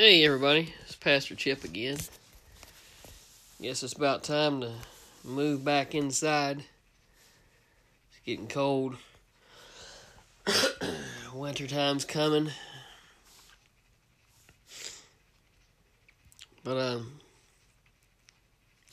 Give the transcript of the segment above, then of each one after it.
Hey everybody, it's Pastor Chip again. Guess it's about time to move back inside. It's getting cold. Winter time's coming. But um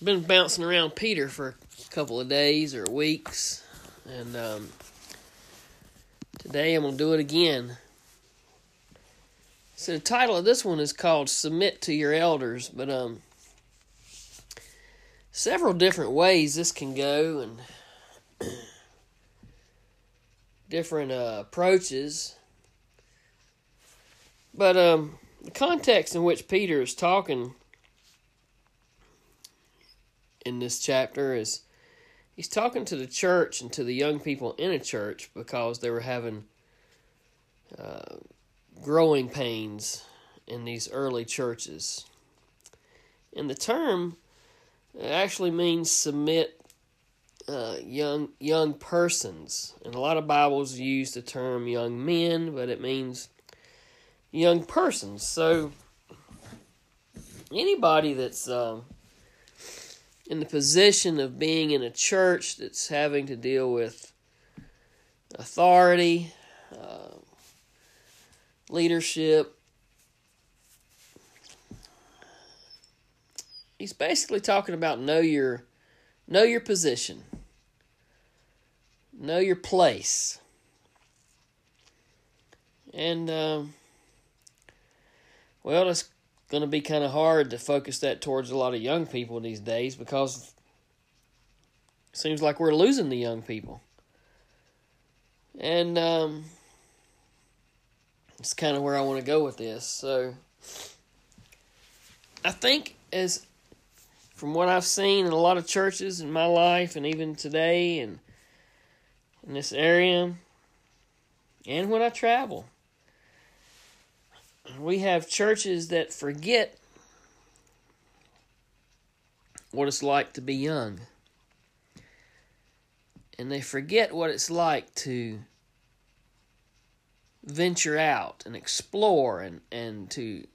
been bouncing around Peter for a couple of days or weeks and um today I'm to do it again. So the title of this one is called "Submit to Your Elders," but um, several different ways this can go and different uh, approaches. But um, the context in which Peter is talking in this chapter is he's talking to the church and to the young people in a church because they were having. Uh, growing pains in these early churches. And the term actually means submit uh, young young persons. And a lot of Bibles use the term young men, but it means young persons. So anybody that's um, in the position of being in a church that's having to deal with authority, uh, leadership. He's basically talking about know your know your position. Know your place. And um, well, it's going to be kind of hard to focus that towards a lot of young people these days because it seems like we're losing the young people. And um, it's kind of where I want to go with this. So I think as from what I've seen in a lot of churches in my life and even today and in this area and when I travel we have churches that forget what it's like to be young. And they forget what it's like to venture out and explore and, and to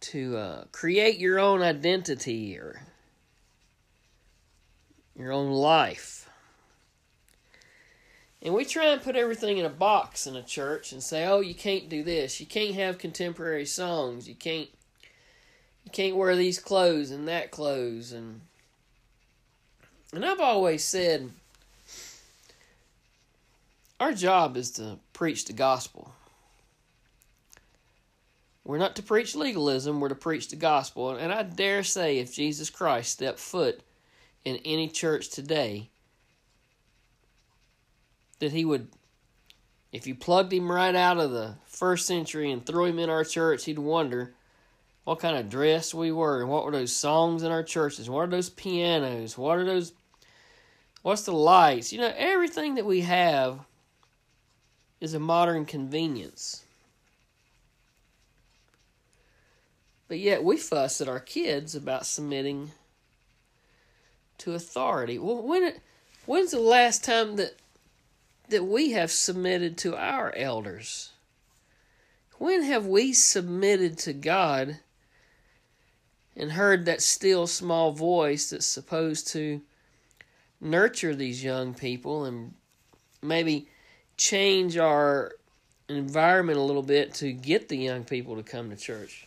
to uh, create your own identity or your own life. And we try and put everything in a box in a church and say, "Oh, you can't do this. You can't have contemporary songs. You can't you can't wear these clothes and that clothes." And and I've always said our job is to preach the gospel. We're not to preach legalism, we're to preach the gospel. And I dare say if Jesus Christ stepped foot in any church today, that he would, if you plugged him right out of the first century and threw him in our church, he'd wonder what kind of dress we were and what were those songs in our churches, what are those pianos, what are those, what's the lights, you know, everything that we have is a modern convenience. But yet we fuss at our kids about submitting to authority. Well, when when's the last time that that we have submitted to our elders? When have we submitted to God and heard that still small voice that's supposed to nurture these young people and maybe change our environment a little bit to get the young people to come to church.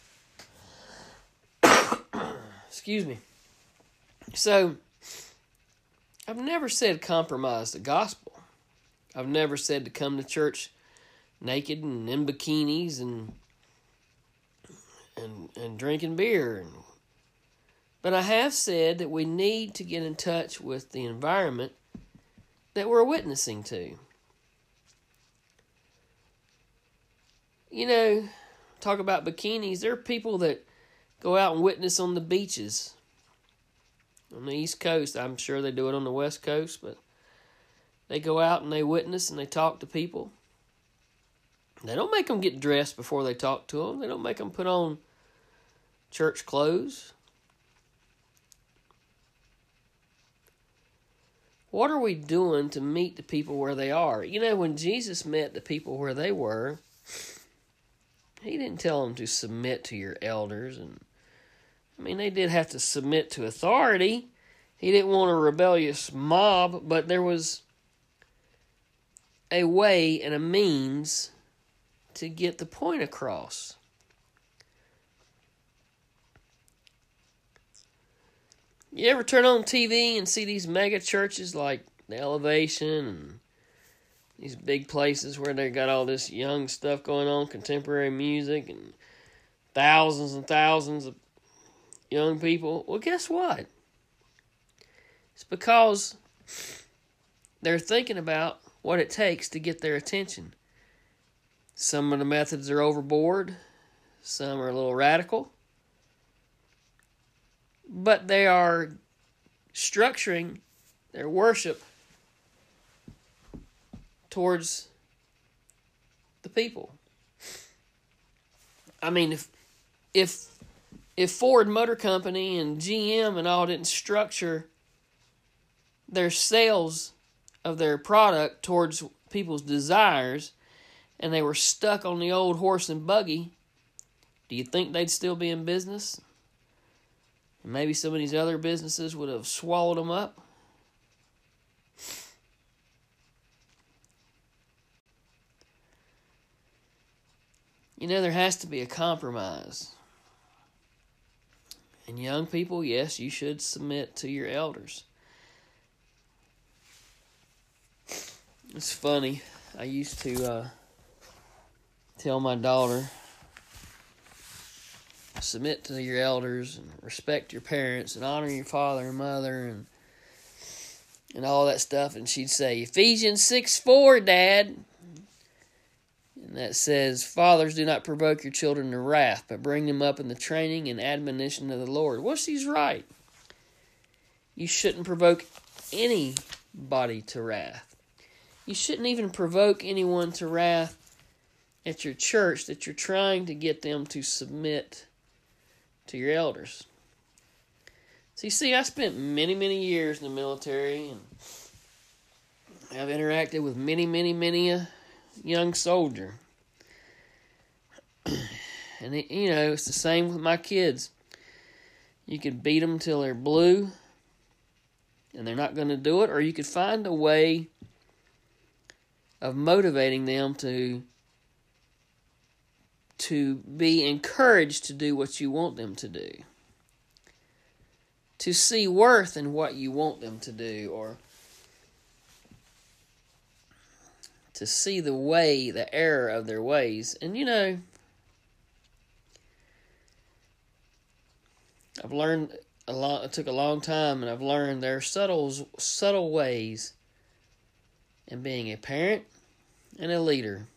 Excuse me. So, I've never said compromise the gospel. I've never said to come to church naked and in bikinis and and and drinking beer and but I have said that we need to get in touch with the environment that we're witnessing to. You know, talk about bikinis. There are people that go out and witness on the beaches on the East Coast. I'm sure they do it on the West Coast, but they go out and they witness and they talk to people. They don't make them get dressed before they talk to them. They don't make them put on church clothes. What are we doing to meet the people where they are? You know, when Jesus met the people where they were, he didn't tell them to submit to your elders and I mean they did have to submit to authority. He didn't want a rebellious mob, but there was a way and a means to get the point across. You ever turn on TV and see these mega churches like the Elevation and these big places where they got all this young stuff going on, contemporary music, and thousands and thousands of young people? Well, guess what? It's because they're thinking about what it takes to get their attention. Some of the methods are overboard, some are a little radical, but they are structuring their worship towards the people. I mean, if if if Ford Motor Company and GM and all didn't structure their sales of their product towards people's desires and they were stuck on the old horse and buggy, do you think they'd still be in business? Maybe some of these other businesses would have swallowed them up. You know, there has to be a compromise. And young people, yes, you should submit to your elders. It's funny. I used to uh, tell my daughter submit to your elders and respect your parents and honor your father and mother and and all that stuff and she'd say Ephesians 6 4 dad and that says fathers do not provoke your children to wrath but bring them up in the training and admonition of the Lord. Well she's right. You shouldn't provoke anybody to wrath. You shouldn't even provoke anyone to wrath at your church that you're trying to get them to submit to your elders. So you see, I spent many, many years in the military and I've interacted with many, many, many a young soldier. And, it, you know, it's the same with my kids. You could beat them till they're blue and they're not going to do it, or you could find a way of motivating them to to be encouraged to do what you want them to do. To see worth in what you want them to do, or to see the way, the error of their ways. And you know, I've learned a lot. It took a long time, and I've learned there are subtle, subtle ways in being a parent and a leader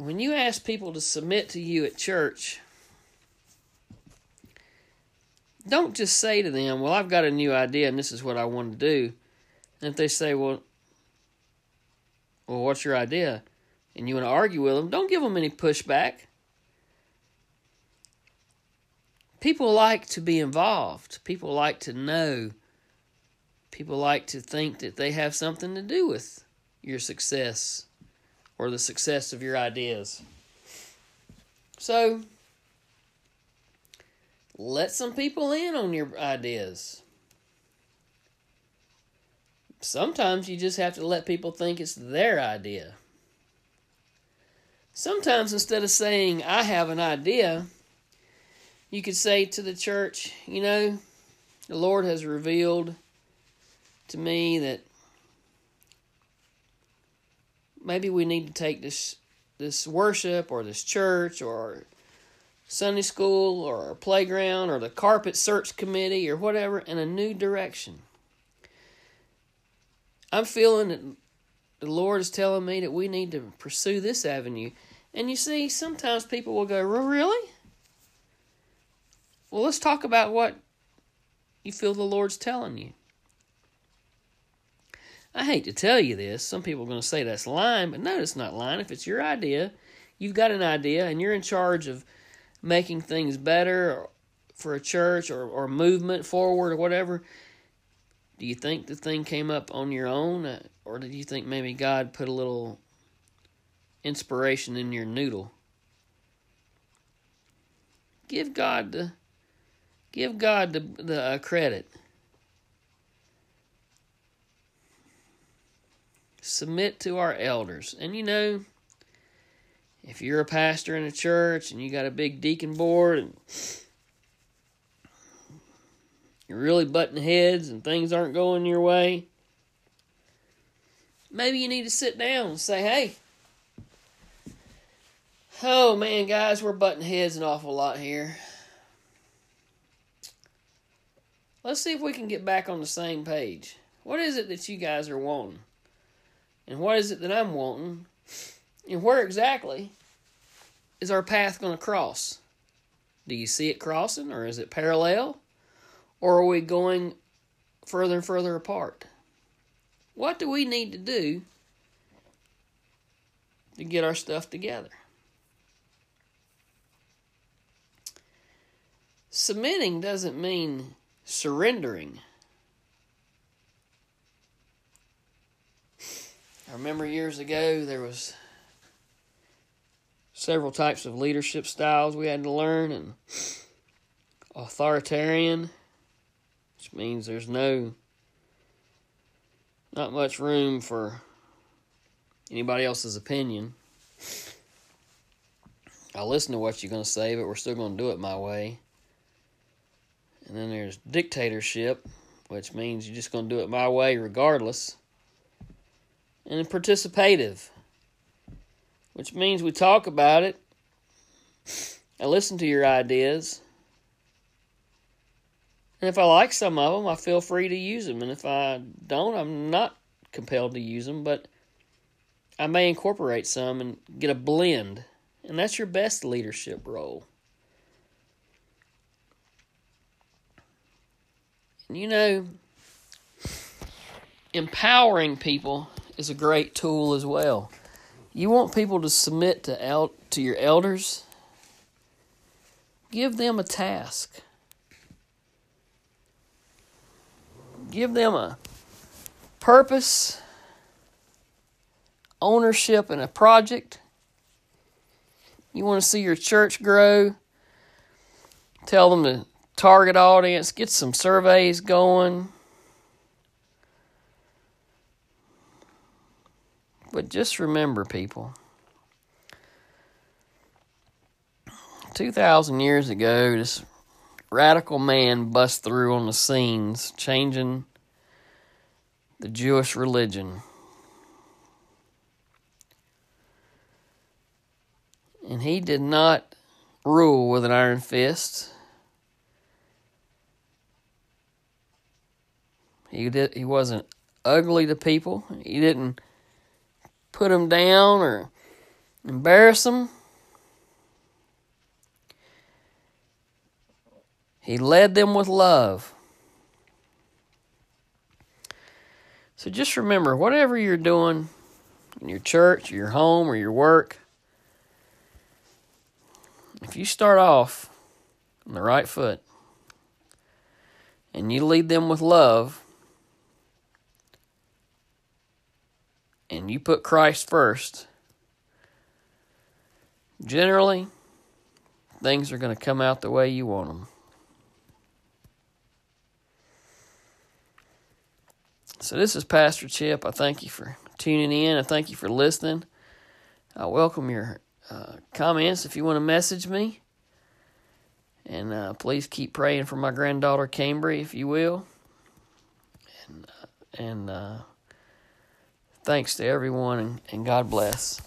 when you ask people to submit to you at church, don't just say to them, Well, I've got a new idea and this is what I want to do. And if they say, Well, well, what's your idea? And you want to argue with them, don't give them any pushback. People like to be involved. People like to know. People like to think that they have something to do with your success or the success of your ideas. So, let some people in on your ideas. Sometimes you just have to let people think it's their idea. Sometimes instead of saying, I have an idea, you could say to the church, you know, the Lord has revealed to me that maybe we need to take this this worship or this church or Sunday school or playground or the carpet search committee or whatever in a new direction. I'm feeling that the Lord is telling me that we need to pursue this avenue. And you see, sometimes people will go, Really? Well, let's talk about what you feel the Lord's telling you. I hate to tell you this. Some people are going to say that's lying, but no, it's not lying. If it's your idea, you've got an idea, and you're in charge of making things better for a church or, or movement forward or whatever. Do you think the thing came up on your own, uh, or did you think maybe God put a little inspiration in your noodle. Give God the give God the the uh, credit. Submit to our elders, and you know, if you're a pastor in a church and you got a big deacon board and you're really butting heads and things aren't going your way, maybe you need to sit down and say, hey, oh man, guys, we're butting heads an awful lot here. Let's see if we can get back on the same page. What is it that you guys are wanting? And what is it that I'm wanting? And where exactly is our path going to cross? Do you see it crossing, or is it parallel? Or are we going further and further apart? What do we need to do to get our stuff together? Submitting doesn't mean surrendering. I remember years ago there was several types of leadership styles we had to learn and authoritarian which means there's no not much room for anybody else's opinion. I'll listen to what you're going to say, but we're still going to do it my way. And then there's dictatorship, which means you're just going to do it my way regardless. And participative, which means we talk about it. I listen to your ideas. And if I like some of them, I feel free to use them. And if I don't, I'm not compelled to use them, but I may incorporate some and get a blend. And that's your best leadership role. And you know, empowering people is a great tool as well. You want people to submit to el- to your elders? Give them a task. Give them a purpose, ownership in a project. You want to see your church grow. Tell them to target audience, get some surveys going. But just remember, people, 2,000 years ago, this radical man bust through on the scenes, changing the Jewish religion. And he did not rule with an iron fist. He did he wasn't ugly to people. He didn't put them down or embarrass them. He led them with love. So just remember whatever you're doing in your church, your home, or your work, if you start off on the right foot and you lead them with love and you put Christ first, generally things are going to come out the way you want them. So, this is Pastor Chip. I thank you for tuning in. I thank you for listening. I welcome your uh, comments if you want to message me. And uh, please keep praying for my granddaughter, Cambry, if you will. And, uh, and uh, thanks to everyone, and, and God bless.